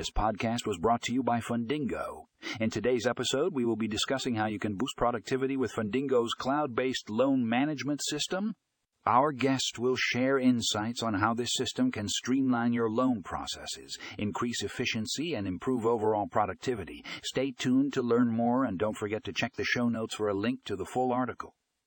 This podcast was brought to you by Fundingo. In today's episode, we will be discussing how you can boost productivity with Fundingo's cloud based loan management system. Our guest will share insights on how this system can streamline your loan processes, increase efficiency, and improve overall productivity. Stay tuned to learn more, and don't forget to check the show notes for a link to the full article.